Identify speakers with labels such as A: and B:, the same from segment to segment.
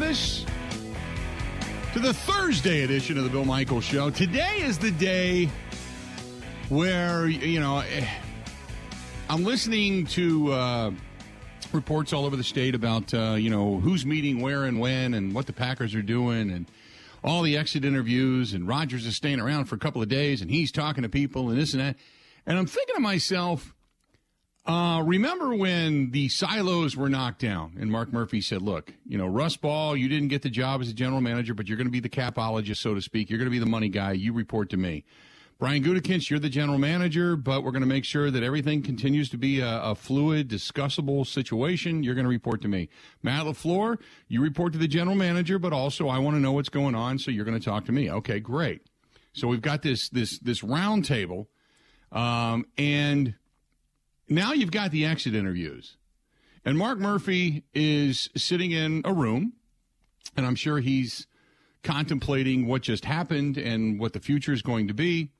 A: with us to the Thursday edition of the Bill Michaels Show. Today is the day where, you know, eh, I'm listening to uh, reports all over the state about, uh, you know, who's meeting where and when and what the Packers are doing and all the exit interviews. And Rodgers is staying around for a couple of days and he's talking to people and this and that. And I'm thinking to myself, uh, remember when the silos were knocked down and Mark Murphy said, look, you know, Russ Ball, you didn't get the job as a general manager, but you're going to be the capologist, so to speak. You're going to be the money guy. You report to me. Brian Gutekunst, you're the general manager, but we're going to make sure that everything continues to be a, a fluid, discussable situation. You're going to report to me. Matt LaFleur, you report to the general manager, but also I want to know what's going on, so you're going to talk to me. Okay, great. So we've got this this this round table, um, and now you've got the exit interviews. And Mark Murphy is sitting in a room, and I'm sure he's contemplating what just happened and what the future is going to be.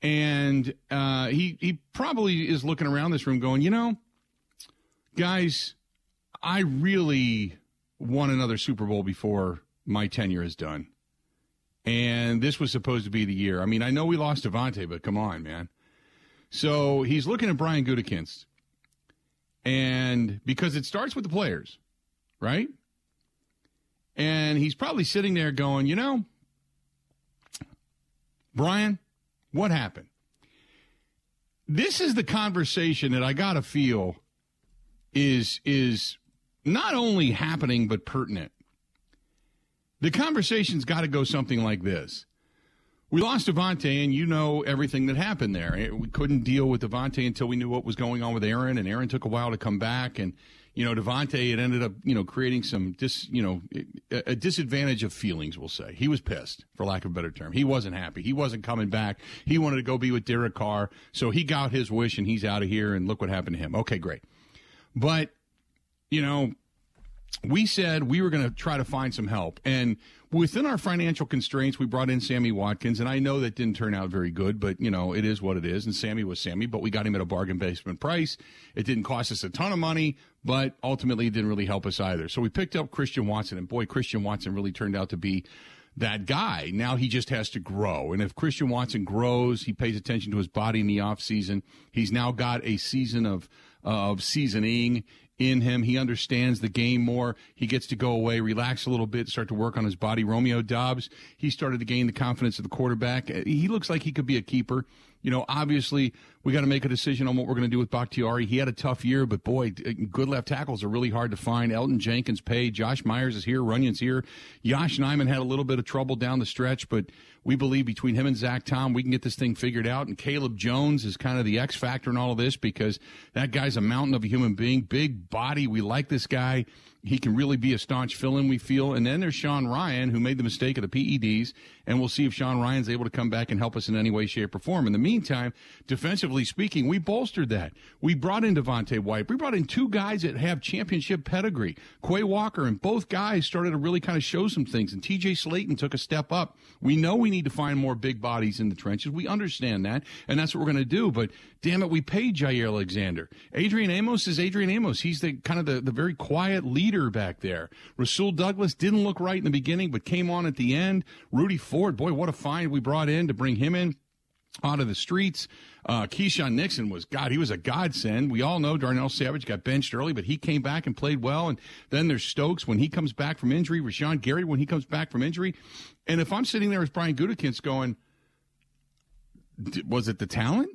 A: And uh, he he probably is looking around this room, going, you know, guys, I really want another Super Bowl before my tenure is done. And this was supposed to be the year. I mean, I know we lost Davante, but come on, man. So he's looking at Brian Gutekunst, and because it starts with the players, right? And he's probably sitting there going, you know, Brian, what happened? This is the conversation that I got to feel is is not only happening but pertinent. The conversation's got to go something like this. We lost Davante, and you know everything that happened there. We couldn't deal with Davante until we knew what was going on with Aaron, and Aaron took a while to come back. And you know, Davante it ended up you know creating some dis you know a, a disadvantage of feelings. We'll say he was pissed, for lack of a better term. He wasn't happy. He wasn't coming back. He wanted to go be with Derek Carr, so he got his wish, and he's out of here. And look what happened to him. Okay, great. But you know, we said we were going to try to find some help. And within our financial constraints, we brought in Sammy Watkins. And I know that didn't turn out very good, but, you know, it is what it is. And Sammy was Sammy, but we got him at a bargain basement price. It didn't cost us a ton of money, but ultimately it didn't really help us either. So we picked up Christian Watson. And boy, Christian Watson really turned out to be that guy. Now he just has to grow. And if Christian Watson grows, he pays attention to his body in the offseason. He's now got a season of, of seasoning in him. He understands the game more. He gets to go away, relax a little bit, start to work on his body. Romeo Doubs, he started to gain the confidence of the quarterback. He looks like he could be a keeper. You know, obviously, we got to make a decision on what we're going to do with Bakhtiari. He had a tough year, but boy, good left tackles are really hard to find. Elgton Jenkins paid. Josh Myers is here. Runyan's here. Yosh Nijman had a little bit of trouble down the stretch, but we believe between him and Zach Tom, we can get this thing figured out. And Caleb Jones is kind of the X factor in all of this because that guy's a mountain of a human being, big body. We like this guy he can really be a staunch fill-in, we feel. And then there's Sean Rhyan who made the mistake of the PEDs, and we'll see if Sean Rhyan's able to come back and help us in any way, shape, or form. In the meantime, defensively speaking, we bolstered that. We brought in Devonte Wyatt. We brought in two guys that have championship pedigree, Quay Walker, and both guys started to really kind of show some things. And TJ Slaton took a step up. We know we need to find more big bodies in the trenches. We understand that, and that's what we're going to do. But damn it, we paid Jaire Alexander. Adrian Amos is Adrian Amos. He's the kind of the, the very quiet leader leader back there. Rasul Douglas didn't look right in the beginning, but came on at the end. Rudy Ford, boy, what a find we brought in to bring him in out of the streets. Uh, Keisean Nixon was God. He was a godsend. We all know Darnell Savage got benched early, but he came back and played well. And then there's Stokes when he comes back from injury. Rashan Gary when he comes back from injury. And if I'm sitting there as Brian Gutekunst going, was it the talent?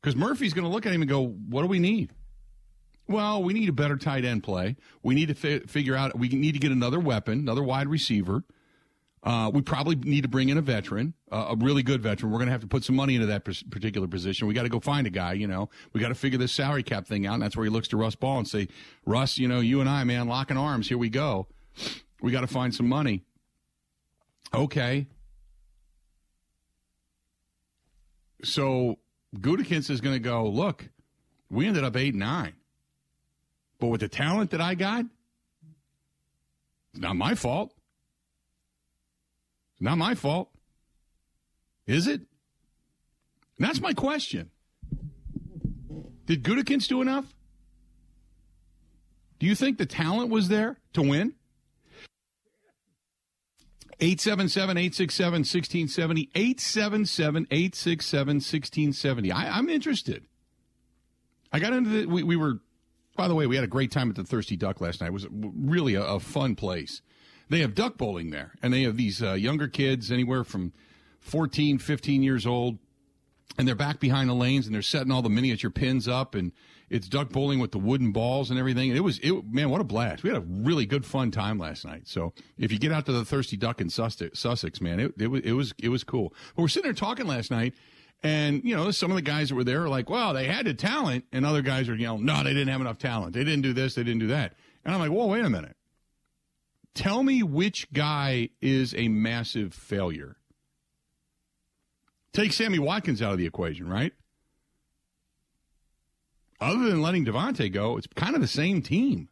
A: Because Murphy's going to look at him and go, "What do we need?" Well, we need a better tight end play. We need to fi- figure out. We need to get another weapon, another wide receiver. Uh, we probably need to bring in a veteran, uh, a really good veteran. We're going to have to put some money into that particular position. We got to go find a guy. You know, we got to figure this salary cap thing out. And that's where he looks to Russ Ball and say, Russ, you know, you and I, man, locking arms. Here we go. We got to find some money. Okay. So Gutekunst is going to go. Look, we ended up eight nine. But with the talent that I got, it's not my fault. It's not my fault. Is it? And that's my question. Did Gutekunst do enough? Do you think the talent was there to win? 877 867 1670. 877 867 1670. I'm interested. I got into the. We, we, were, by the way, we had a great time at the Thirsty Duck last night. It was really a, a fun place. They have duck bowling there, and they have these uh, younger kids, anywhere from 14, 15 years old, and they're back behind the lanes and they're setting all the miniature pins up and it's duck bowling with the wooden balls and everything. And it was, it, man, what a blast. We had a really good fun time last night. So if you get out to the Thirsty Duck in Sussex, man, it, it was, it was, it was cool. But we're sitting there talking last night and, you know, some of the guys that were there are like, well, they had the talent. And other guys are yelling, no, they didn't have enough talent. They didn't do this. They didn't do that. And I'm like, well, wait a minute. Tell me which guy is a massive failure. Take Sammy Watkins out of the equation, right? Other than letting Davante go, it's kind of the same team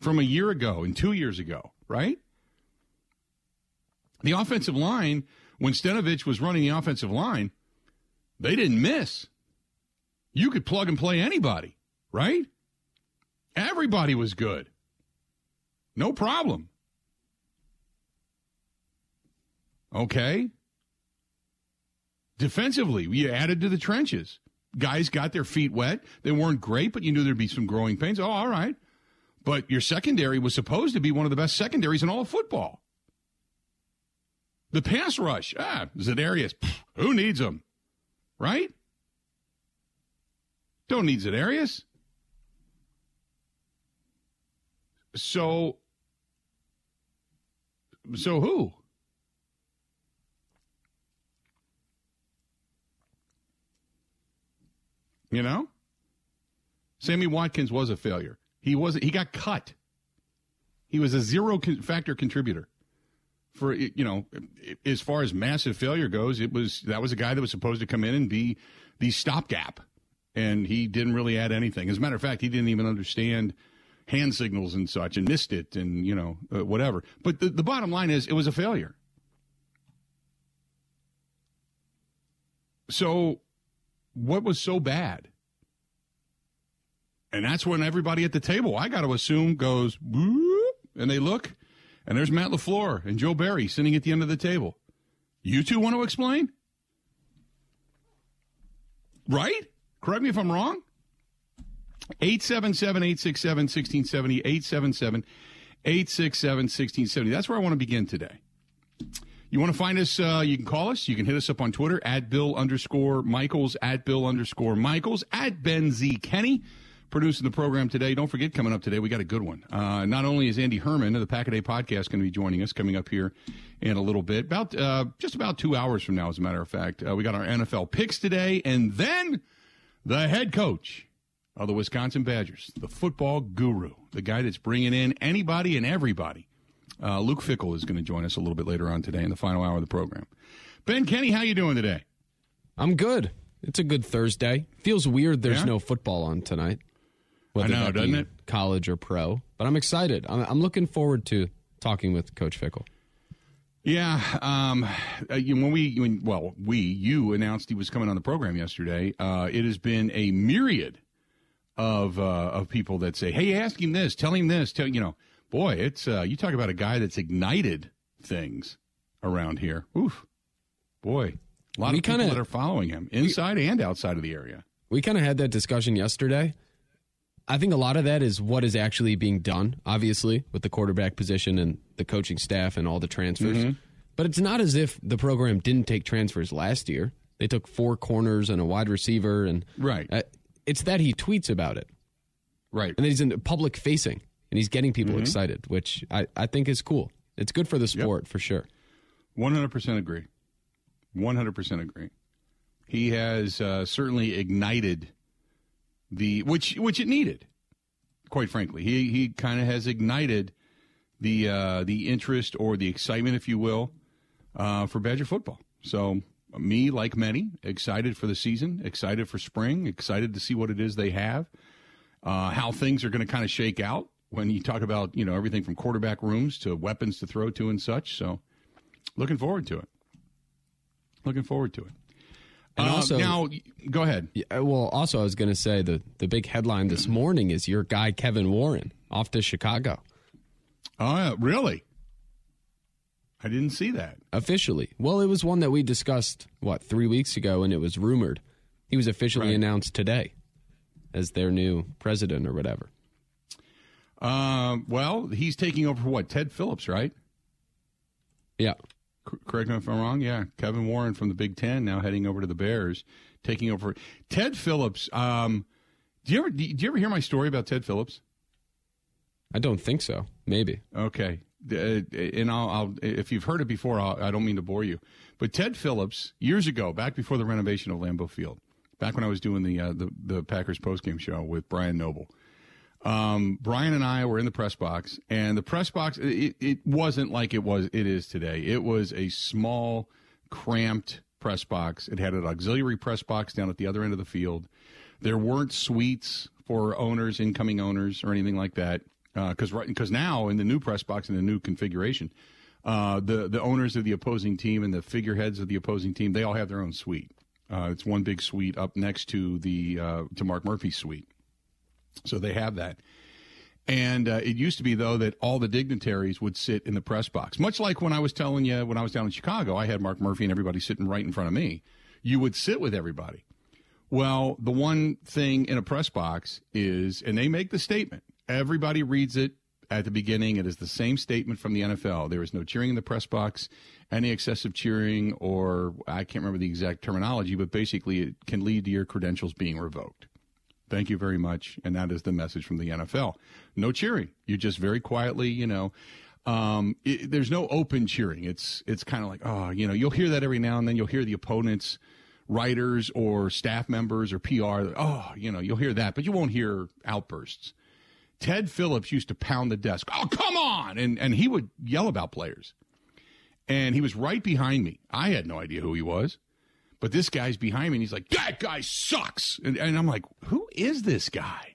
A: from a year ago and two years ago, right? The offensive line, when Stenavich was running the offensive line, they didn't miss. You could plug and play anybody, right? Everybody was good. No problem. Okay. Defensively, we added to the trenches. Guys got their feet wet. They weren't great, but you knew there'd be some growing pains. Oh, all right. But your secondary was supposed to be one of the best secondaries in all of football. The pass rush, ah, Za'Darius, who needs him? Right? Don't need Za'Darius. So, so who? You know? Sammy Watkins was a failure. He was he got cut. He was a zero factor contributor. For you know, as far as massive failure goes, it was that was a guy that was supposed to come in and be the stopgap, and he didn't really add anything. As a matter of fact, he didn't even understand hand signals and such, and missed it, and you know, uh, whatever. But the, the bottom line is, it was a failure. So what was so bad? And that's when everybody at the table, I got to assume, goes, and they look, and there's Matt LaFleur and Joe Barry sitting at the end of the table. You two want to explain? Right? Correct me if I'm wrong. 877 867 1670. 877 867 1670. That's where I want to begin today. You want to find us? Uh, you can call us. You can hit us up on Twitter at Bill underscore Michaels, at Bill underscore Michaels, at Ben Z Kenny. Producing the program today. Don't forget, coming up today, we got a good one. Uh, not only is Andy Herman of the Pack a Day podcast going to be joining us coming up here in a little bit, about uh, just about two hours from now, as a matter of fact. Uh, we got our NFL picks today, and then the head coach of the Wisconsin Badgers, the football guru, the guy that's bringing in anybody and everybody uh, Luke Fickell is going to join us a little bit later on today in the final hour of the program. Ben Kenny, how you doing today?
B: I'm good. It's a good Thursday. Feels weird there's yeah? no football on tonight.
A: Whether I know, doesn't it?
B: College or pro, but I'm excited. I'm, I'm looking forward to talking with Coach Fickell.
A: Yeah, um, uh, when we, when, well, we, you announced he was coming on the program yesterday. Uh, it has been a myriad of uh, of people that say, "Hey, ask him this, tell him this, tell you know." boy, it's uh, you talk about a guy that's ignited things around here. Oof, boy, a lot we of people kinda, that are following him inside we, and outside of the area.
B: We kind of had that discussion yesterday. I think a lot of that is what is actually being done, obviously, with the quarterback position and the coaching staff and all the transfers. Mm-hmm. But it's not as if the program didn't take transfers last year. They took four corners and a wide receiver, and
A: right. Uh,
B: it's that he tweets about it,
A: right,
B: and then he's in public facing and he's getting people mm-hmm. excited, which I, I think is cool. It's good for the sport yep. for sure.
A: 100% agree. 100% agree. He has uh, certainly ignited the which which it needed. Quite frankly, he he kind of has ignited the uh, the interest or the excitement, if you will, uh, for Badger football. So me, like many, excited for the season, excited for spring, excited to see what it is they have, uh, how things are going to kind of shake out when you talk about you know everything from quarterback rooms to weapons to throw to and such. So, looking forward to it. Looking forward to it.
B: And
A: Uh,
B: also,
A: now, go ahead.
B: Yeah, well, also, I was going to say the the big headline this morning is your guy Kevin Warren off to Chicago
A: Oh, yeah, really? I didn't see that.
B: officially. Well, it was one that we discussed what three weeks ago, and it was rumored. He was officially
A: Right.
B: announced today as their new president or whatever.
A: Um, well, he's taking over for what? Ted Phillips, right?
B: Yeah,
A: correct me if I'm wrong. Yeah, Kevin Warren from the Big Ten now heading over to the Bears, taking over. Ted Phillips. Um, do you ever do you ever hear my story about Ted Phillips?
B: I don't think so. Maybe.
A: Okay, Uh, and I'll, I'll if you've heard it before, I'll, I don't mean to bore you, but Ted Phillips years ago, back before the renovation of Lambeau Field, back when I was doing the uh, the, the Packers postgame show with Brian Noble. Um, Brian and I were in the press box, and the press box it, it wasn't like it was it is today. It was a small, cramped press box. It had an auxiliary press box down at the other end of the field. There weren't suites for owners, incoming owners, or anything like that. Because right, because now in the new press box in the new configuration, uh, the the owners of the opposing team and the figureheads of the opposing team they all have their own suite. Uh, it's one big suite up next to the uh, to Mark Murphy's suite. So they have that. And uh, it used to be though that all the dignitaries would sit in the press box, much like when I was telling you when I was down in Chicago, I had Mark Murphy and everybody sitting right in front of me. You would sit with everybody. Well, the one thing in a press box is, and they make the statement. Everybody reads it at the beginning. It is the same statement from the NFL. There is no cheering in the press box, any excessive cheering, or I can't remember the exact terminology, but basically it can lead to your credentials being revoked. Thank you very much. And that is the message from the NFL. No cheering. You just very quietly, you know, um, it, there's no open cheering. It's it's kind of like, oh, you know, you'll hear that every now and then. You'll hear the opponents, writers or staff members or PR. Oh, you know, you'll hear that, but you won't hear outbursts. Ted Phillips used to pound the desk. Oh, come on! And and he would yell about players. And he was right behind me. I had no idea who he was. But this guy's behind me and he's like, that guy sucks. And, and I'm like, who is this guy?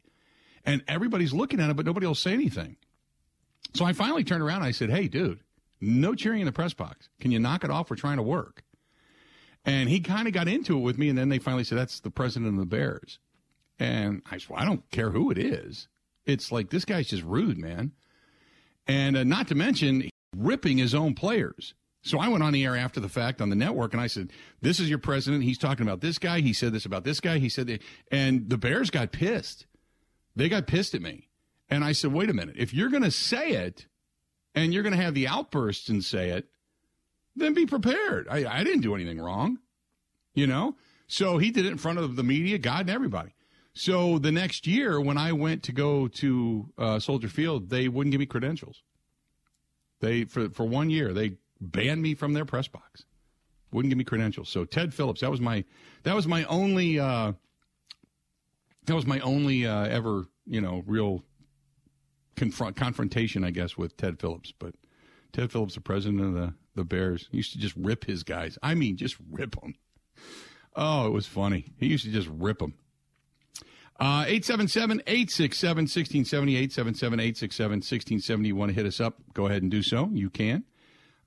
A: And everybody's looking at him, but nobody will say anything. So I finally turned around and I said, hey, dude, no cheering in the press box. Can you knock it off? We're trying to work. And he kind of got into it with me. And then they finally said, that's the president of the Bears. And I said, well, I don't care who it is. It's like, this guy's just rude, man. And uh, not to mention, ripping his own players. So I went on the air after the fact on the network and I said, This is your president. He's talking about this guy. He said this about this guy. He said that. And the Bears got pissed. They got pissed at me. And I said, Wait a minute. If you're going to say it and you're going to have the outbursts and say it, then be prepared. I, I didn't do anything wrong, you know? So he did it in front of the media, God, and everybody. So the next year, when I went to go to uh, Soldier Field, they wouldn't give me credentials. They for for one year they banned me from their press box. Wouldn't give me credentials. So Ted Phillips, that was my that was my only uh, that was my only uh, ever you know real confront confrontation, I guess, with Ted Phillips. But Ted Phillips, the president of the the Bears, used to just rip his guys. I mean, just rip them. Oh, it was funny. He used to just rip them. Uh, 877-867-1670, 877-867-1670. You want to hit us up, go ahead and do so. You can.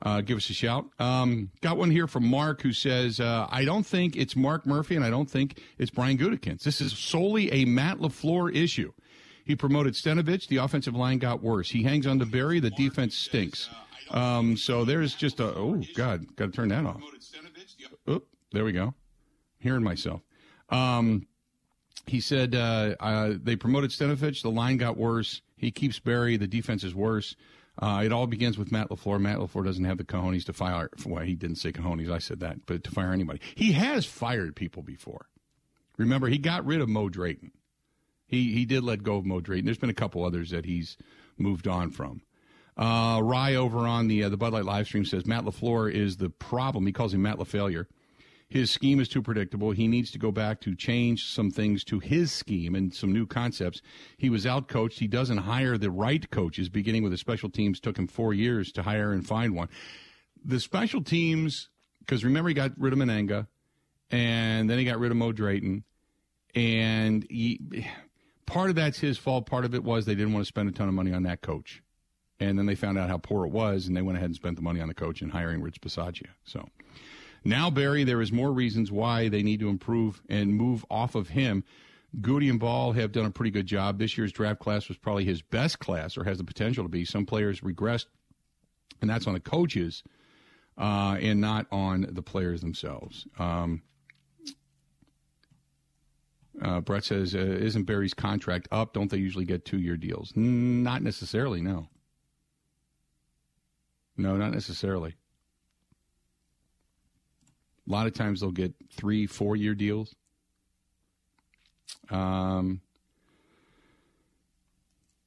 A: Uh, give us a shout. Um, got one here from Mark who says, uh, I don't think it's Mark Murphy and I don't think it's Brian Gutekunst. This is solely a Matt LaFleur issue. He promoted Stenavich. The offensive line got worse. He hangs on to Barry. The defense stinks. Um, so there's just a, oh, God, got to turn that off. Oop, there we go. Hearing myself. Um, he said uh, uh, they promoted Stenavich. The line got worse. He keeps Barry. The defense is worse. Uh, it all begins with Matt LaFleur. Matt LaFleur doesn't have the cojones to fire. Well, he didn't say cojones. I said that, but to fire anybody. He has fired people before. Remember, he got rid of Mo Drayton. He he did let go of Mo Drayton. There's been a couple others that he's moved on from. Uh, Rye over on the uh, the Bud Light live stream says Matt LaFleur is the problem. He calls him Matt LaFailure. His scheme is too predictable. He needs to go back to change some things to his scheme and some new concepts. He was out coached. He doesn't hire the right coaches, beginning with the special teams. Took him four years to hire and find one. The special teams, because remember, he got rid of Mennenga, and then he got rid of Mo Drayton, and he, part of that's his fault. Part of it was they didn't want to spend a ton of money on that coach. And then they found out how poor it was, and they went ahead and spent the money on the coach and hiring Rich Bisaccia. So Now, Barry, there is more reasons why they need to improve and move off of him. Gutey and Ball have done a pretty good job. This year's draft class was probably his best class, or has the potential to be. Some players regressed, and that's on the coaches uh, and not on the players themselves. Um, uh, Brett says, uh, "Isn't Barry's contract up? Don't they usually get two-year deals? Not necessarily. No. No, not necessarily. A lot of times they'll get three, four-year deals. Um,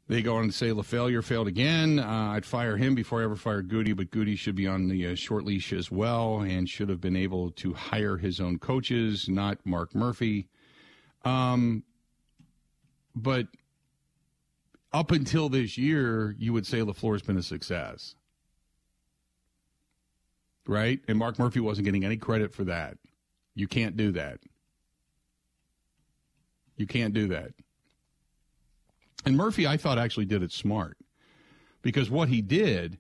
A: they go on to say LaFailure failed again. Uh, I'd fire him before I ever fired Gutey, but Gutey should be on the uh, short leash as well and should have been able to hire his own coaches, not Mark Murphy. Um, but up until this year, you would say LaFleur's been a success. Right? And Mark Murphy wasn't getting any credit for that. You can't do that. You can't do that. And Murphy, I thought, actually did it smart because what he did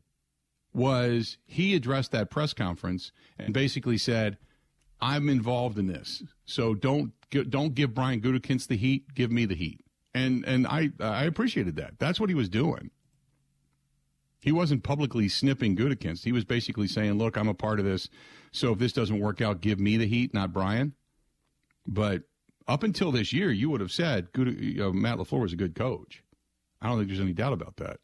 A: was he addressed that press conference and basically said, I'm involved in this. So don't don't give Brian Gutekunst the heat. Give me the heat. And and I I appreciated that. That's what he was doing. He wasn't publicly snipping Gutekunst. He was basically saying, "Look, I'm a part of this. So if this doesn't work out, give me the heat, not Brian." But up until this year, you would have said know, uh, Matt Lafleur was a good coach. I don't think there's any doubt about that.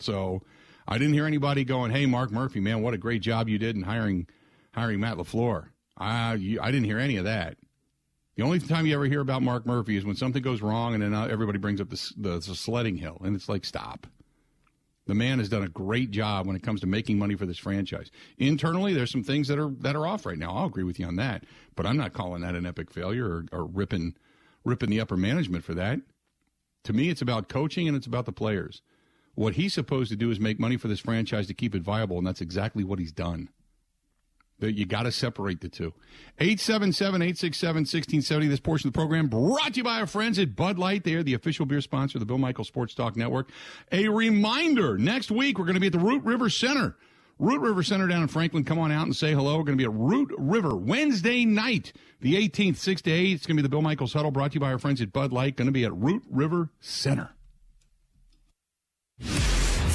A: So I didn't hear anybody going, "Hey, Mark Murphy, man, what a great job you did in hiring hiring Matt Lafleur." I I didn't hear any of that. The only time you ever hear about Mark Murphy is when something goes wrong, and then uh, everybody brings up the, the, the sledding hill, and it's like, stop. The man has done a great job when it comes to making money for this franchise. Internally, there's some things that are that are off right now. I'll agree with you on that, but I'm not calling that an epic failure or, or ripping ripping the upper management for that. To me, it's about coaching and it's about the players. What he's supposed to do is make money for this franchise to keep it viable, and that's exactly what he's done. You got to separate the two. 877 867 1670. This portion of the program brought to you by our friends at Bud Light. They are the official beer sponsor of the Bill Michael Sports Talk Network. A reminder next week, we're going to be at the Root River Center. Root River Center down in Franklin. Come on out and say hello. We're going to be at Root River Wednesday night, the 18th, 6 to 8. It's going to be the Bill Michaels Huddle brought to you by our friends at Bud Light. Going to be at Root River Center.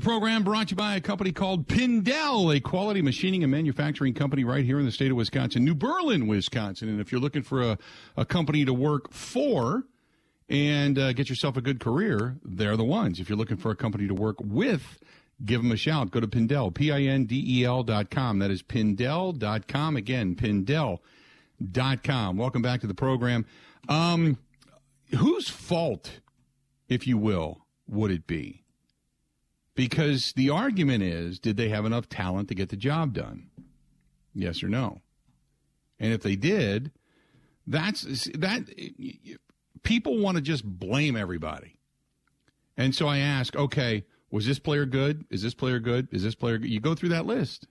A: The program brought to you by a company called Pindel, a quality machining and manufacturing company right here in the state of Wisconsin, New Berlin, Wisconsin. And if you're looking for a, a company to work for and uh, get yourself a good career, they're the ones. If you're looking for a company to work with, give them a shout. Go to Pindel, P-I-N-D-E-L dot com. That is Pindel dot com. Again, Pindel dot com. Welcome back to the program. Um, whose fault, if you will, would it be? Because the argument is did they have enough talent to get the job done? Yes or no? And if they did, that's that people want to just blame everybody. And so I ask, okay, was this player good? Is this player good? Is this player good? You go through that list.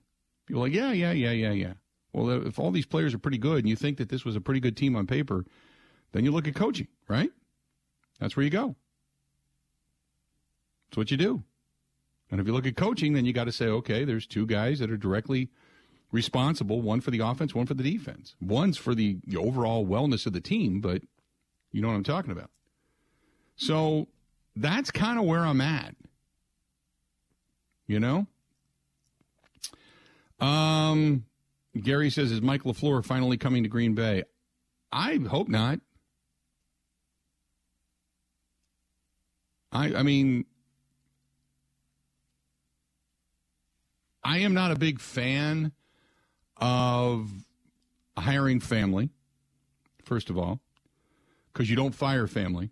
A: People like, yeah, yeah, yeah, yeah, yeah. Well, if all these players are pretty good and you think that this was a pretty good team on paper, then you look at coaching, right? That's where you go. That's what you do. And if you look at coaching, then you got to say, okay, there's two guys that are directly responsible, one for the offense, one for the defense. One's for the, the overall wellness of the team, but you know what I'm talking about. So that's kind of where I'm at. You know? Um, Gary says, is Mike LaFleur finally coming to Green Bay? I hope not. I, I mean, I am not a big fan of hiring family, first of all, because you don't fire family.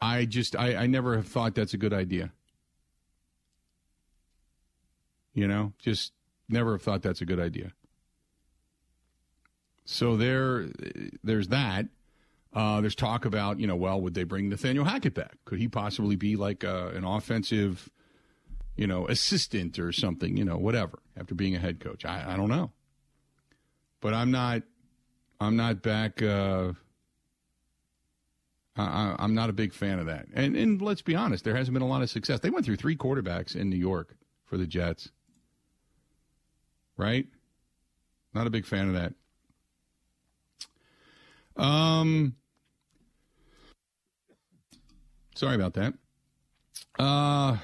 A: I just, I, I never have thought that's a good idea. You know, just never have thought that's a good idea. So there, there's that. Uh, there's talk about, you know, well, would they bring Nathaniel Hackett back? Could he possibly be like uh, an offensive, you know, assistant or something, you know, whatever, after being a head coach? I, I don't know. But I'm not, I'm not back. Uh, I, I'm not a big fan of that. And, and let's be honest, there hasn't been a lot of success. They went through three quarterbacks in New York for the Jets. Right? Not a big fan of that. Um, sorry about that. Uh,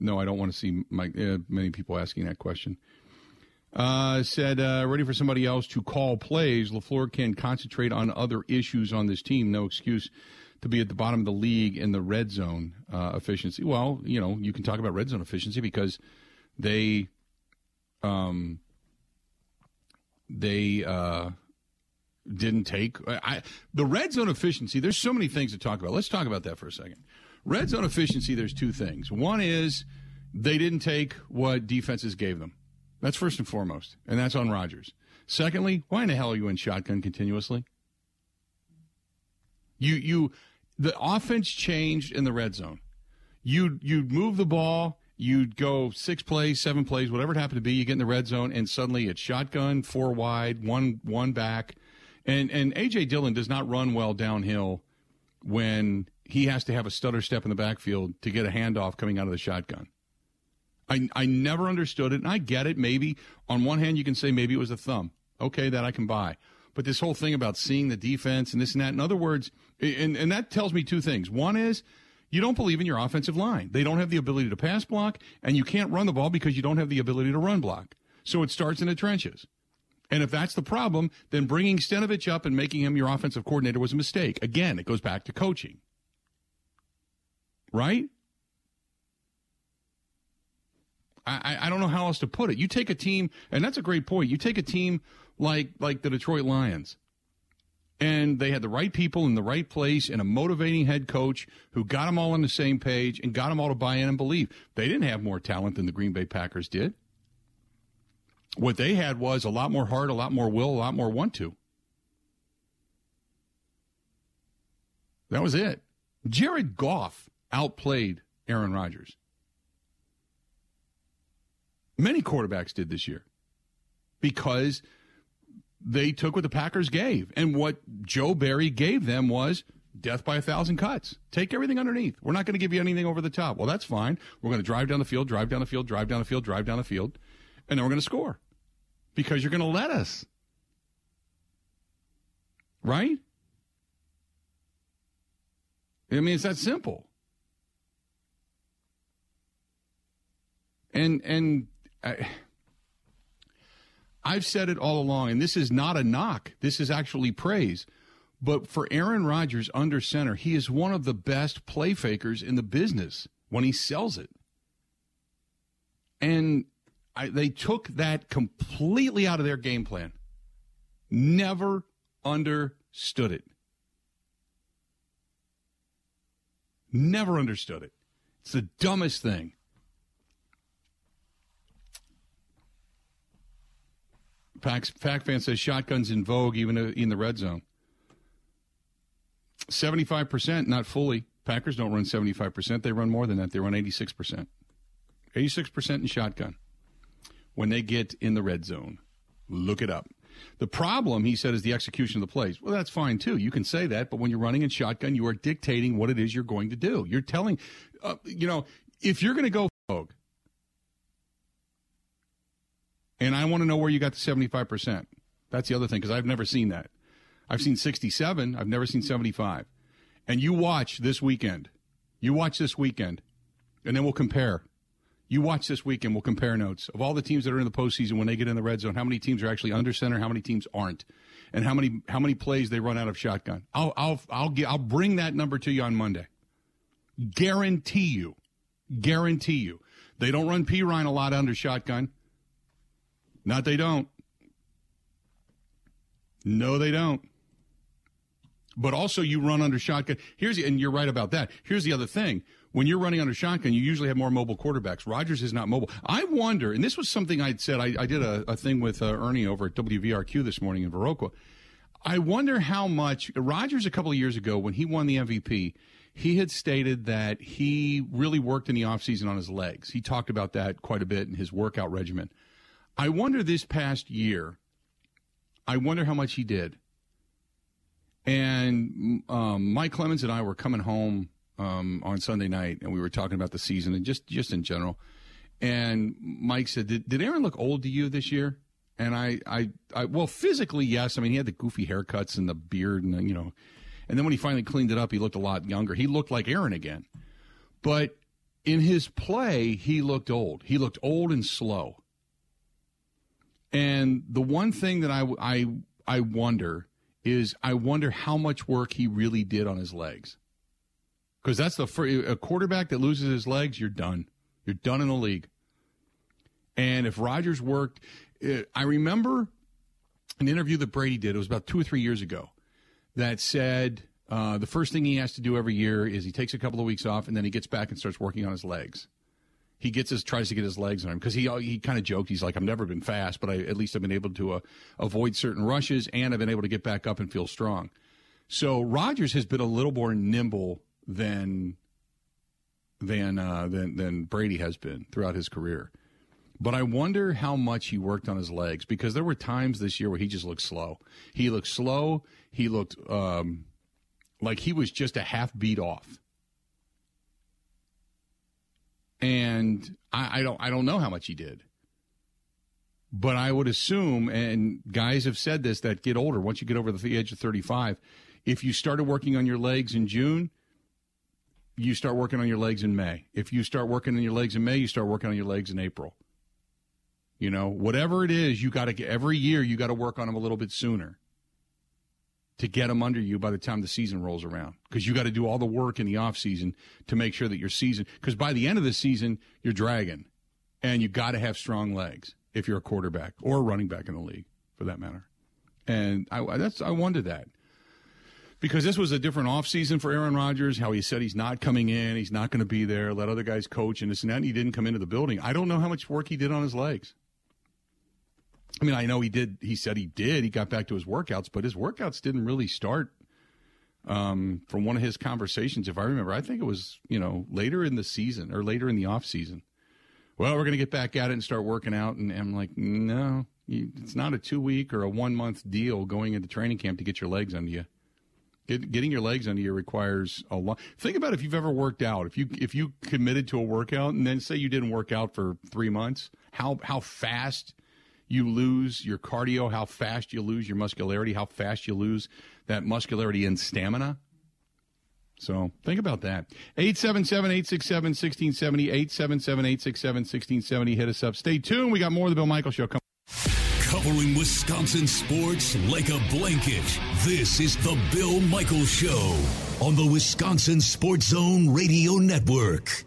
A: no, I don't want to see my, uh, many people asking that question. Uh, said, uh, ready for somebody else to call plays. LaFleur can concentrate on other issues on this team. No excuse to be at the bottom of the league in the red zone uh, efficiency. Well, you know, you can talk about red zone efficiency because they, um, they, uh, didn't take I, the red zone efficiency. There's so many things to talk about. Let's talk about that for a second. Red zone efficiency. There's two things. One is they didn't take what defenses gave them. That's first and foremost, and that's on Rodgers. Secondly, why in the hell are you in shotgun continuously? You you the offense changed in the red zone. You you'd move the ball, you'd go six plays, seven plays, whatever it happened to be. You get in the red zone, and suddenly it's shotgun, four wide, one one back, and and AJ Dillon does not run well downhill when he has to have a stutter step in the backfield to get a handoff coming out of the shotgun. I, I never understood it, and I get it. Maybe on one hand, you can say maybe it was a thumb. Okay, that I can buy. But this whole thing about seeing the defense and this and that, in other words, and, and that tells me two things. One is you don't believe in your offensive line. They don't have the ability to pass block, and you can't run the ball because you don't have the ability to run block. So it starts in the trenches. And if that's the problem, then bringing Stenavich up and making him your offensive coordinator was a mistake. Again, it goes back to coaching. Right? I, I don't know how else to put it. You take a team, and that's a great point. You take a team like like the Detroit Lions, and they had the right people in the right place and a motivating head coach who got them all on the same page and got them all to buy in and believe. They didn't have more talent than the Green Bay Packers did. What they had was a lot more heart, a lot more will, a lot more want to. That was it. Jared Goff outplayed Aaron Rodgers. Many quarterbacks did this year because they took what the Packers gave. And what Joe Barry gave them was death by a thousand cuts. Take everything underneath. We're not going to give you anything over the top. Well, that's fine. We're going to drive down the field, drive down the field, drive down the field, drive down the field, and then we're going to score because you're going to let us. Right? I mean, it's that simple. And and I, I've said it all along, and this is not a knock. This is actually praise. But for Aaron Rodgers under center, he is one of the best play fakers in the business when he sells it. And I, they took that completely out of their game plan. Never understood it. Never understood it. It's the dumbest thing. Fact fan says shotguns in vogue even in the red zone. 75%, not fully. Packers don't run 75%. They run more than that. They run 86%. 86% in shotgun when they get in the red zone. Look it up. The problem, he said, is the execution of the plays. Well, that's fine too. You can say that, but when you're running in shotgun, you are dictating what it is you're going to do. You're telling, uh, you know, if you're going to go vogue, and I want to know where you got the 75%. That's the other thing, because I've never seen that. I've seen 67, I've never seen 75. And you watch this weekend. You watch this weekend, and then we'll compare. You watch this weekend, we'll compare notes of all the teams that are in the postseason when they get in the red zone. How many teams are actually under center? How many teams aren't? And how many how many plays they run out of shotgun? I'll I'll I'll get, I'll bring that number to you on Monday. Guarantee you, guarantee you They don't run Perine a lot under shotgun. Not they don't. No, they don't. But also, you run under shotgun. Here's the, and you're right about that. Here's the other thing: when you're running under shotgun, you usually have more mobile quarterbacks. Rodgers is not mobile. I wonder, and this was something I'd said. I, I did a, a, thing with uh, Ernie over at WVRQ this morning in Viroqua. I wonder how much Rodgers a couple of years ago when he won the MVP, he had stated that he really worked in the offseason on his legs. He talked about that quite a bit in his workout regimen. I wonder this past year, I wonder how much he did. And um, Mike Clemens and I were coming home um, on Sunday night, and we were talking about the season and just just in general. And Mike said, "Did, did Aaron look old to you this year?" And I, I, I, well, physically, yes. I mean, he had the goofy haircuts and the beard, and you know, and then when he finally cleaned it up, he looked a lot younger. He looked like Aaron again. But in his play, he looked old. He looked old and slow. And the one thing that I, I, I wonder is I wonder how much work he really did on his legs. Because that's the first, a quarterback that loses his legs, you're done. You're done in the league. And if Rodgers worked, uh, I remember an interview that Brady did. It was about two or three years ago. That said, uh, the first thing he has to do every year is he takes a couple of weeks off and then he gets back and starts working on his legs he gets his tries to get his legs on him because he he kind of joked he's like I've never been fast, but I at least I've been able to uh, avoid certain rushes and I've been able to get back up and feel strong. So Rodgers has been a little more nimble than than uh, than than Brady has been throughout his career. But I wonder how much he worked on his legs because there were times this year where he just looked slow. He looked slow. He looked um, like he was just a half beat off and I, I don't I don't know how much he did. But I would assume, and guys have said this that get older, once you get over the age of 35, if you started working on your legs in June, you start working on your legs in May. If you start working on your legs in May, you start working on your legs in April. You know, whatever it is, you got to every year you got to work on them a little bit sooner to get them under you by the time the season rolls around because you got to do all the work in the off season to make sure that your season because by the end of the season you're dragging and you got to have strong legs if you're a quarterback or a running back in the league for that matter and I that's I wondered that because this was a different offseason for Aaron Rodgers, how he said he's not coming in, he's not going to be there, let other guys coach and this and that, and he didn't come into the building. I don't know how much work he did on his legs. I mean, I know he did. He said he did. He got back to his workouts, but his workouts didn't really start. Um, from one of his conversations, if I remember, I think it was you know later in the season or later in the off season. Well, we're going to get back at it and start working out, and I'm like, no, it's not a two week or a one month deal going into training camp to get your legs under you. Get, getting your legs under you requires a lot. Think about if you've ever worked out. If you if you committed to a workout and then say you didn't work out for three months, how how fast you lose your cardio, how fast you lose your muscularity, how fast you lose that muscularity and stamina. So think about that. 877 867 1670, 877 867 1670. Hit us up. Stay tuned. We got more of the Bill Michael Show coming.
C: Covering Wisconsin sports like a blanket. This is the Bill Michael Show on the Wisconsin Sports Zone Radio Network.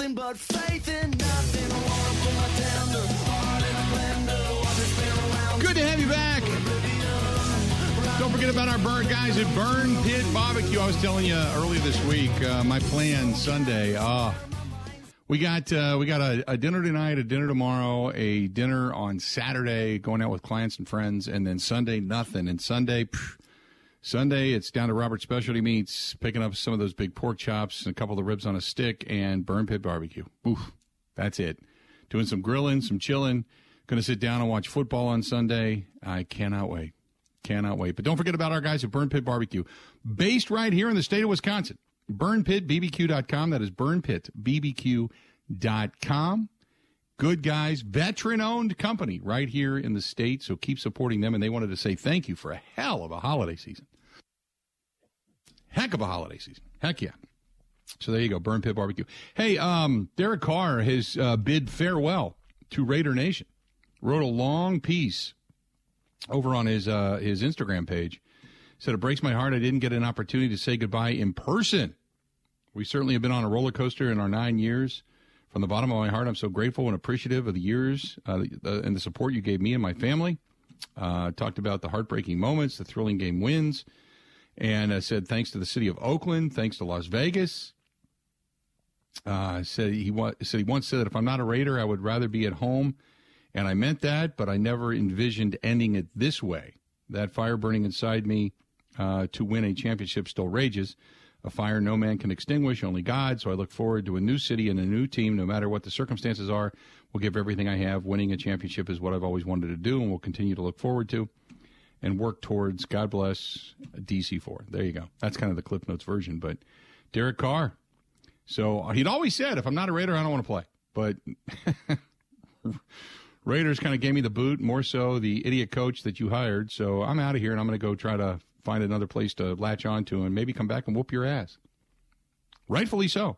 A: Nothing but faith in nothing. Good to have you back. Don't forget about our burn guys at Burn Pit Barbecue. I was telling you earlier this week, uh, my plan Sunday. Uh, we got uh, we got a, a, dinner tonight, a dinner tomorrow, a dinner on Saturday, going out with clients and friends, and then Sunday nothing. And Sunday, phew, Sunday, it's down to Robert Specialty Meats, picking up some of those big pork chops and a couple of the ribs on a stick and burn pit barbecue. Oof, that's it. Doing some grilling, some chilling. Going to sit down and watch football on Sunday. I cannot wait. Cannot wait. But don't forget about our guys at Burn Pit Barbecue, based right here in the state of Wisconsin. BurnPitBBQ.com. That is BurnPitBBQ.com. Good guys, veteran owned company right here in the state. So keep supporting them. And they wanted to say thank you for a hell of a holiday season. Heck of a holiday season. Heck yeah. So there you go, Burn Pit Barbecue. Hey, um, Derek Carr has uh, bid farewell to Raider Nation. Wrote a long piece over on his uh, his Instagram page. Said it breaks my heart I didn't get an opportunity to say goodbye in person. We certainly have been on a roller coaster in our nine years. From the bottom of my heart, I'm so grateful and appreciative of the years uh, and the support you gave me and my family. Uh, talked about the heartbreaking moments, the thrilling game wins, and uh, said thanks to the city of Oakland, thanks to Las Vegas. Uh, said he wa- said he once said that if I'm not a Raider, I would rather be at home, and I meant that, but I never envisioned ending it this way. That fire burning inside me uh, to win a championship still rages. A fire no man can extinguish, only God. So I look forward to a new city and a new team, no matter what the circumstances are. We'll give everything I have. Winning a championship is what I've always wanted to do, and we'll continue to look forward to and work towards. God bless DC4. There you go. That's kind of the Cliff Notes version. But Derek Carr. So uh, he'd always said, if I'm not a Raider, I don't want to play. But Raiders kind of gave me the boot, more so the idiot coach that you hired. So I'm out of here, and I'm going to go try to find another place to latch onto and maybe come back and whoop your ass. Rightfully so.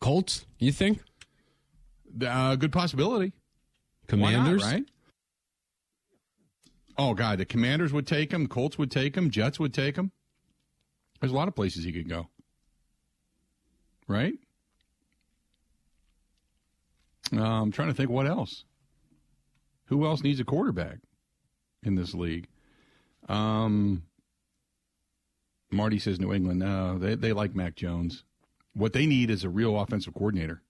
B: Colts, you think?
A: Uh, good possibility.
B: Commanders,
A: not, right? Oh God, the Commanders would take him. Colts would take him. Jets would take him. There's a lot of places he could go. Right? Uh, I'm trying to think what else. Who else needs a quarterback in this league? Um, Marty says New England. No, they they like Mac Jones. What they need is a real offensive coordinator.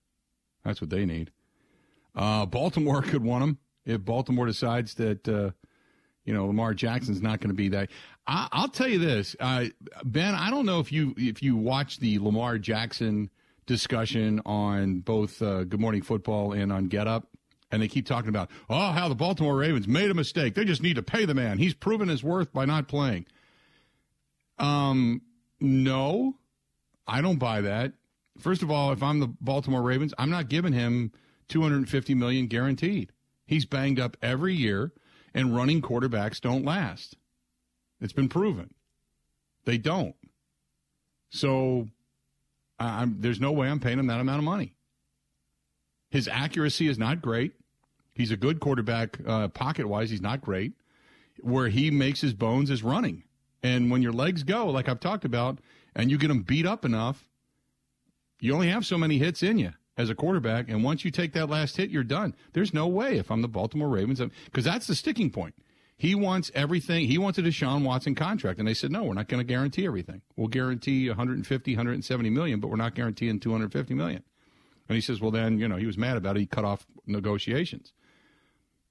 A: That's what they need. Uh, Baltimore could want him if Baltimore decides that uh, you know Lamar Jackson's not going to be that. I, will tell you this, uh, Ben. I don't know if you if you watch the Lamar Jackson discussion on both uh, Good Morning Football and on Get Up. And they keep talking about, oh, how the Baltimore Ravens made a mistake. They just need to pay the man. He's proven his worth by not playing. Um, no, I don't buy that. First of all, if I'm the Baltimore Ravens, I'm not giving him 250 million guaranteed. He's banged up every year, and running quarterbacks don't last. It's been proven. They don't. So I'm, there's no way I'm paying him that amount of money. His accuracy is not great. He's a good quarterback uh, pocket wise. He's not great. Where he makes his bones is running. And when your legs go, like I've talked about, and you get them beat up enough, you only have so many hits in you as a quarterback. And once you take that last hit, you're done. There's no way if I'm the Baltimore Ravens, because that's the sticking point. He wants everything. He wants a Deshaun Watson contract. And they said, no, we're not going to guarantee everything. We'll guarantee 150, 170 million, but we're not guaranteeing 250 million. And he says, well, then, you know, he was mad about it. He cut off negotiations.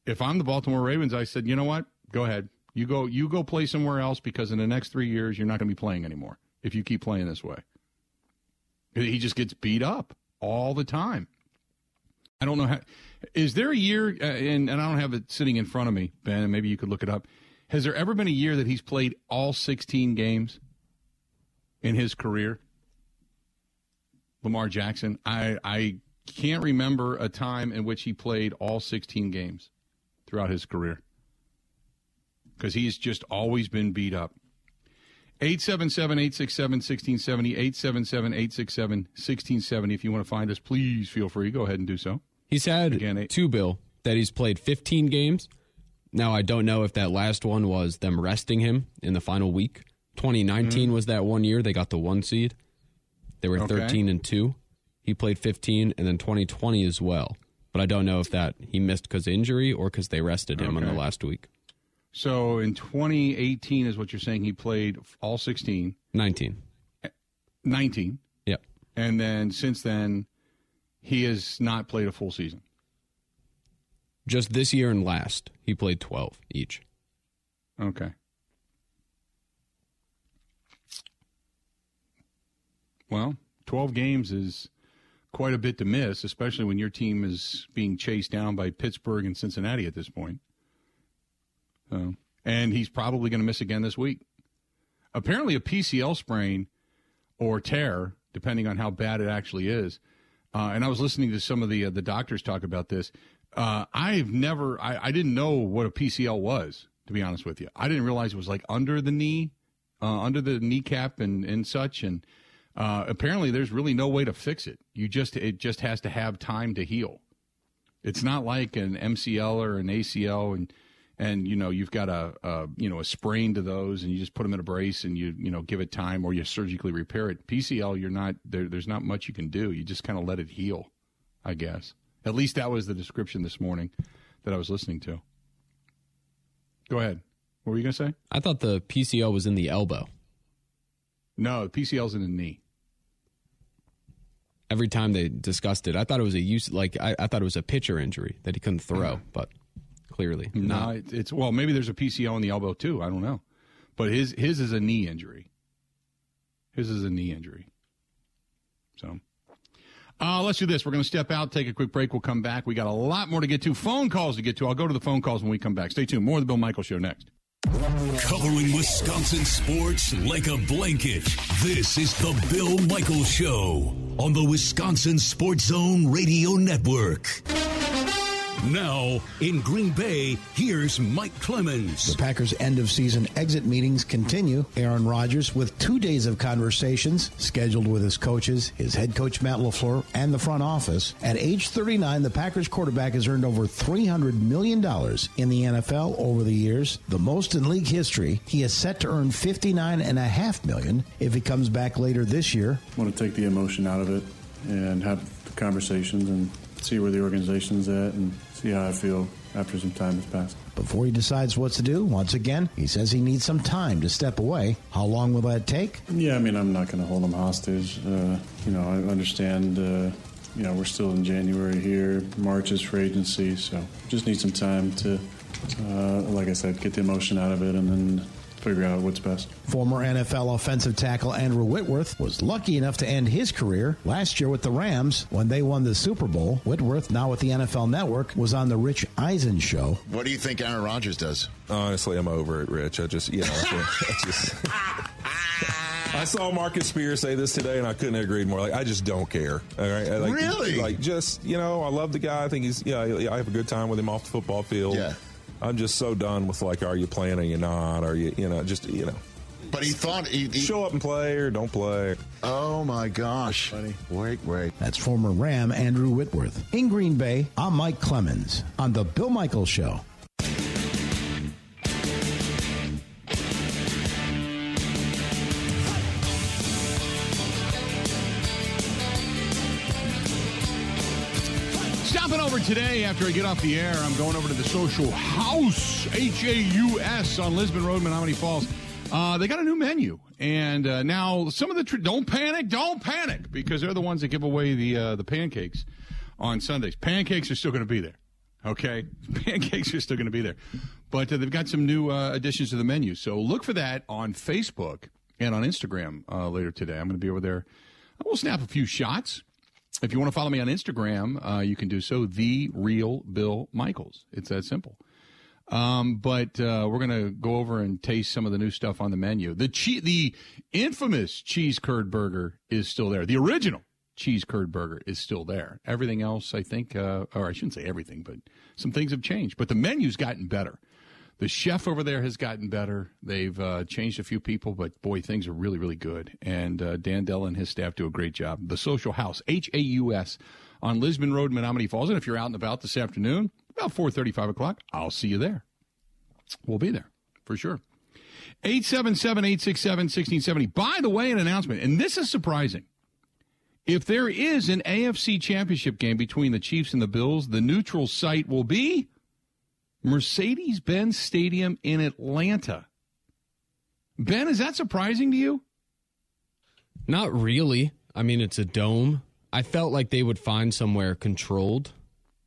A: If I'm the Baltimore Ravens, I said, you know what? Go ahead. You go you go play somewhere else because in the next three years you're not going to be playing anymore if you keep playing this way. He just gets beat up all the time. I don't know how. Is there a year, uh, and, and I don't have it sitting in front of me, Ben, maybe you could look it up. Has there ever been a year that he's played all 16 games in his career? Lamar Jackson. I, I can't remember a time in which he played all 16 games throughout his career because he's just always been beat up. 877 867 1670, 877 867 1670. If you want to find us, please feel free. Go ahead and do so.
B: He's had Again, two, Bill, that he's played 15 games. Now, I don't know if that last one was them resting him in the final week. 2019 mm-hmm. was that one year they got the one seed. They were okay. 13 and 2. He played 15, and then 2020 as well. But I don't know if that he missed because injury or because they rested him okay. on the last week.
A: So in 2018 is what you're saying he played all 16.
B: 19.
A: Eh, 19.
B: Yep.
A: And then since then, he has not played a full season.
B: Just this year and last, he played 12 each.
A: Okay. Well, 12 games is quite a bit to miss, especially when your team is being chased down by Pittsburgh and Cincinnati at this point. So, and he's probably going to miss again this week. Apparently, a PCL sprain or tear, depending on how bad it actually is. Uh, and I was listening to some of the uh, the doctors talk about this. Uh, I've never, I, I, didn't know what a PCL was, to be honest with you. I didn't realize it was like under the knee, uh, under the kneecap and, and such. And uh, apparently, there's really no way to fix it. You just, it just has to have time to heal. It's not like an MCL or an ACL and and you know you've got a, a you know a sprain to those, and you just put them in a brace and you you know give it time or you surgically repair it. PCL, you're not there. There's not much you can do. You just kind of let it heal, I guess. At least that was the description this morning that I was listening to. Go ahead. What were you going to say?
B: I thought the PCL was in the elbow.
A: No, the PCL's in the knee.
B: Every time they discussed it, I thought it was a use like I, I thought it was a pitcher injury that he couldn't throw,
A: Uh-huh.
B: but clearly
A: No,
B: not.
A: it, it's well, maybe there's a PCL in the elbow too. I don't know, but his his is a knee injury. His is a knee injury. So, uh, let's do this. We're going to step out, take a quick break. We'll come back. We got a lot more to get to. Phone calls to get to. I'll go to the phone calls when we come back. Stay tuned. More of the Bill Michaels Show next.
C: Covering Wisconsin sports like a blanket. This is the Bill Michaels Show on the Wisconsin Sports Zone Radio Network. Now, in Green Bay, here's Mike Clemens.
D: The Packers' end of season exit meetings continue. Aaron Rodgers, with two days of conversations scheduled with his coaches, his head coach Matt LaFleur, and the front office. At age 39, the Packers quarterback has earned over $300 million in the NFL over the years, the most in league history. He is set to earn 59.5 million if he comes back later this year.
E: I want to take the emotion out of it and have the conversations and see where the organization's at and see how I feel after some time has passed.
D: Before he decides what to do, once again, he says he needs some time to step away. How long will that take?
E: Yeah, I mean, I'm not going to hold him hostage. Uh, you know, I understand, uh, you know, we're still in January here. March is for agency, so just need some time to, uh, like I said, get the emotion out of it and then figure out what's best.
D: Former NFL offensive tackle Andrew Whitworth was lucky enough to end his career last year with the Rams when they won the Super Bowl. Whitworth, now with the NFL Network, was on the Rich Eisen show.
F: What do you think Aaron Rodgers does?
G: Honestly, I'm over it, Rich. I just, you know, I just. I saw Marcus Spears say this today, and I couldn't agree more. Like, I just don't care. All right, I, like,
F: Really?
G: Like, just you know, I love the guy. I think he's, yeah, I I have a good time with him off the football field.
F: Yeah.
G: I'm just so done with like, are you playing or you not? Are you, you know, just you know,
F: But he thought he. he
G: show up and play or don't play.
F: oh my gosh! Wait, wait.
D: That's former Ram Andrew Whitworth. In Green Bay, I'm Mike Clemens on The Bill Michaels Show.
A: Today after I get off the air, I'm going over to the Social House, H A U S, on Lisbon Road, Menomonee Falls. Uh, they got a new menu, and uh, now some of the don't panic, don't panic, because they're the ones that give away the uh, the pancakes on Sundays. Pancakes are still going to be there, okay? Pancakes are still going to be there, but uh, they've got some new uh, additions to the menu. So look for that on Facebook and on Instagram uh, later today. I'm going to be over there. I will snap a few shots. If you want to follow me on Instagram, uh, you can do so. The real Bill Michaels. It's that simple. Um, but uh, we're gonna go over and taste some of the new stuff on the menu. The che- the infamous cheese curd burger is still there. The original cheese curd burger is still there. Everything else, I think, uh, or I shouldn't say everything, but some things have changed. But the menu's gotten better. The chef over there has gotten better. They've uh, changed a few people, but boy, things are really, really good. And uh, Dan Della and his staff do a great job. The Social House, H A U S, on Lisbon Road, Menomonee Falls. And if you're out and about this afternoon, about four thirty, five o'clock, I'll see you there. We'll be there for sure. 877 867 1670. By the way, an announcement, and this is surprising. If there is an AFC championship game between the Chiefs and the Bills, the neutral site will be Mercedes Benz Stadium in Atlanta. Ben, is that surprising to you?
B: Not really. I mean, it's a dome. I felt like they would find somewhere controlled.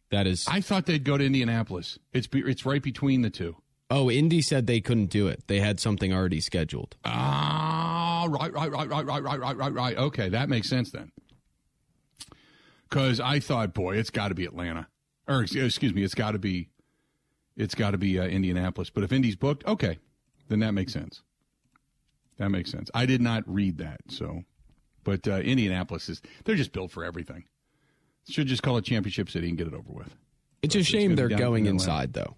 B: That is.
A: I thought they'd go to Indianapolis. It's be, it's right between the two.
B: oh, Indy said they couldn't do it. They had something already scheduled.
A: Ah, right, right, right, right, right, right, right, right, right. Okay, that makes sense then. Because I thought, boy, it's got to be Atlanta, or excuse me, it's got to be, it's got to be uh, Indianapolis. But if Indy's booked, okay, then that makes sense. That makes sense. I did not read that, so, but uh, Indianapolis is they're just built for everything. Should just call it Championship City and get it over with.
B: It's a shame
A: gonna
B: they're going
A: in
B: inside, though.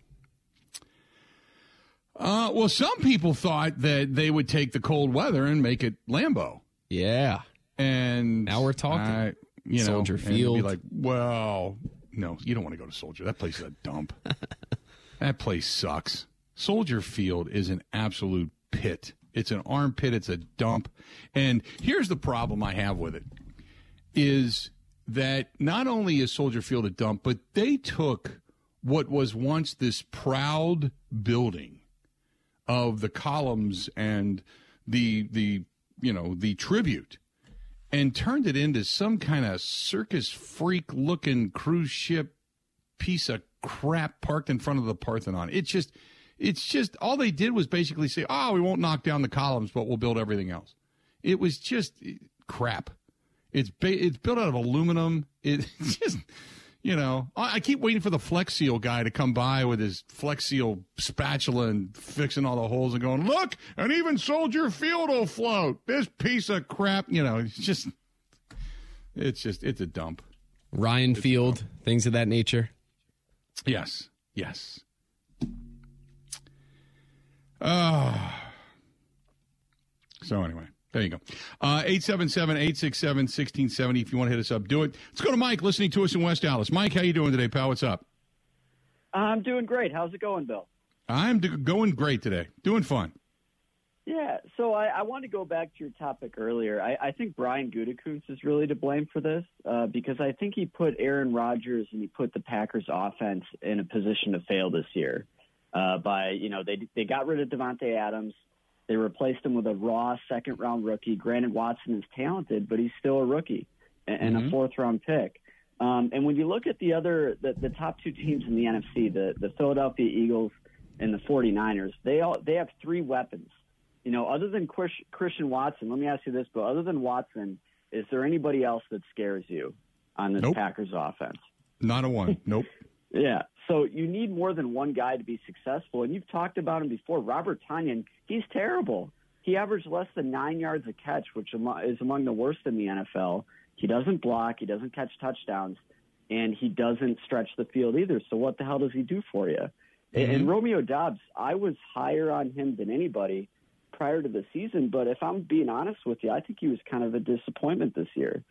A: Uh, well, some people thought that they would take the cold weather and make it Lambeau.
B: Yeah.
A: And
B: Now we're talking.
A: I- you know,
B: Soldier
A: it'd
B: Field.
A: Be like, well, no, you don't want to go to Soldier. That place is a dump. That place sucks. Soldier Field is an absolute pit. It's an armpit. It's a dump. And here's the problem I have with it is that not only is Soldier Field a dump, but they took what was once this proud building of the columns and the the you know the tribute and turned it into some kind of circus freak looking cruise ship piece of crap parked in front of the Parthenon. It's just it's just all they did was basically say, "Oh, we won't knock down the columns, but we'll build everything else." It was just crap. It's ba- it's built out of aluminum. It's just you know, I I keep waiting for the Flex Seal guy to come by with his Flex Seal spatula and fixing all the holes and going, look, and even Soldier Field will float. This piece of crap, you know, it's just, it's just, it's a dump.
B: Ryan Field, things of that nature.
A: Yes, yes. Uh, so anyway, there you go. Uh, 877-867-1670 if you want to hit us up, do it. Let's go to Mike listening to us in West Allis. Mike, how you doing today, pal? What's up?
H: I'm doing great. How's it going, Bill?
A: I'm do- going great today. Doing fun.
H: Yeah, so I, I want to go back to your topic earlier. I, I think Brian Gutekunst is really to blame for this uh, because I think he put Aaron Rodgers and he put the Packers offense in a position to fail this year. Uh, by you know they they got rid of Davante Adams, they replaced him with a raw second round rookie. Granted, Watson is talented, but he's still a rookie and, and a fourth round pick. Um, and when you look at the other the, the top two teams in the NFC, the the Philadelphia Eagles and the 49ers, they all they have three weapons. You know, other than Christian Watson, let me ask you this, but other than Watson, is there anybody else that scares you on this
A: Nope.
H: Packers offense?
A: Not a one. Nope.
H: Yeah. So you need more than one guy to be successful. And you've talked about him before. Robert Tonyan, he's terrible. He averaged less than nine yards a catch, which is among the worst in the NFL. He doesn't block. He doesn't catch touchdowns. And he doesn't stretch the field either. So what the hell does he do for you? And- And Romeo Doubs, I was higher on him than anybody prior to the season. But if I'm being honest with you, I think he was kind of a disappointment this year.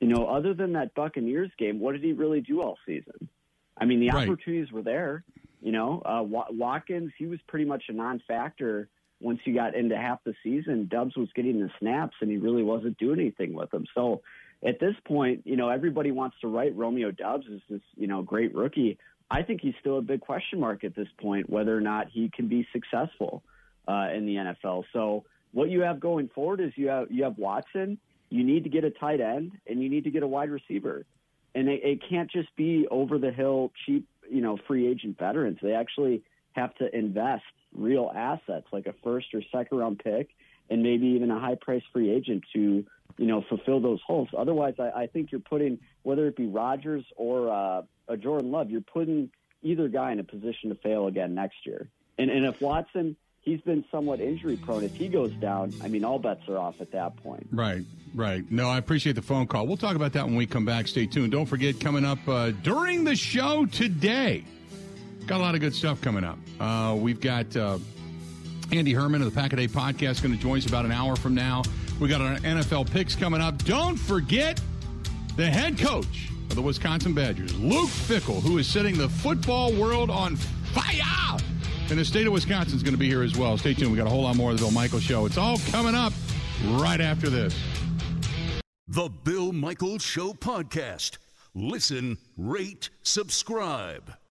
H: You know, other than that Buccaneers game, what did he really do all season? I mean, the
A: Right.
H: opportunities were there. You know, uh, Watkins, he was pretty much a non-factor once you got into half the season. Doubs was getting the snaps, and he really wasn't doing anything with them. So at this point, you know, everybody wants to write Romeo Doubs as this, you know, great rookie. I think he's still a big question mark at this point, whether or not he can be successful uh, in the NFL. So what you have going forward is you have you have Watson. You need to get a tight end, and you need to get a wide receiver and it, it can't just be over the hill cheap you know free agent veterans they actually have to invest real assets like a first or second round pick and maybe even a high price free agent to you know fulfill those holes otherwise i, I think you're putting whether it be Rodgers or uh, a jordan love you're putting either guy in a position to fail again next year and and if watson he's been somewhat injury prone if he goes down i mean all bets are off at that point
A: Right, right. No, I appreciate the phone call. We'll talk about that when we come back. Stay tuned. Don't forget, coming up uh, during the show today, got a lot of good stuff coming up. Uh, we've got uh, Andy Herman of the Pack a Day podcast going to join us about an hour from now. We got our NFL picks coming up. Don't forget the head coach of the Wisconsin Badgers, Luke Fickell, who is setting the football world on fire. And the state of Wisconsin is going to be here as well. Stay tuned. We got a whole lot more of the Bill Michaels Show. It's all coming up right after this.
C: The Bill Michaels Show podcast. Listen, rate, subscribe.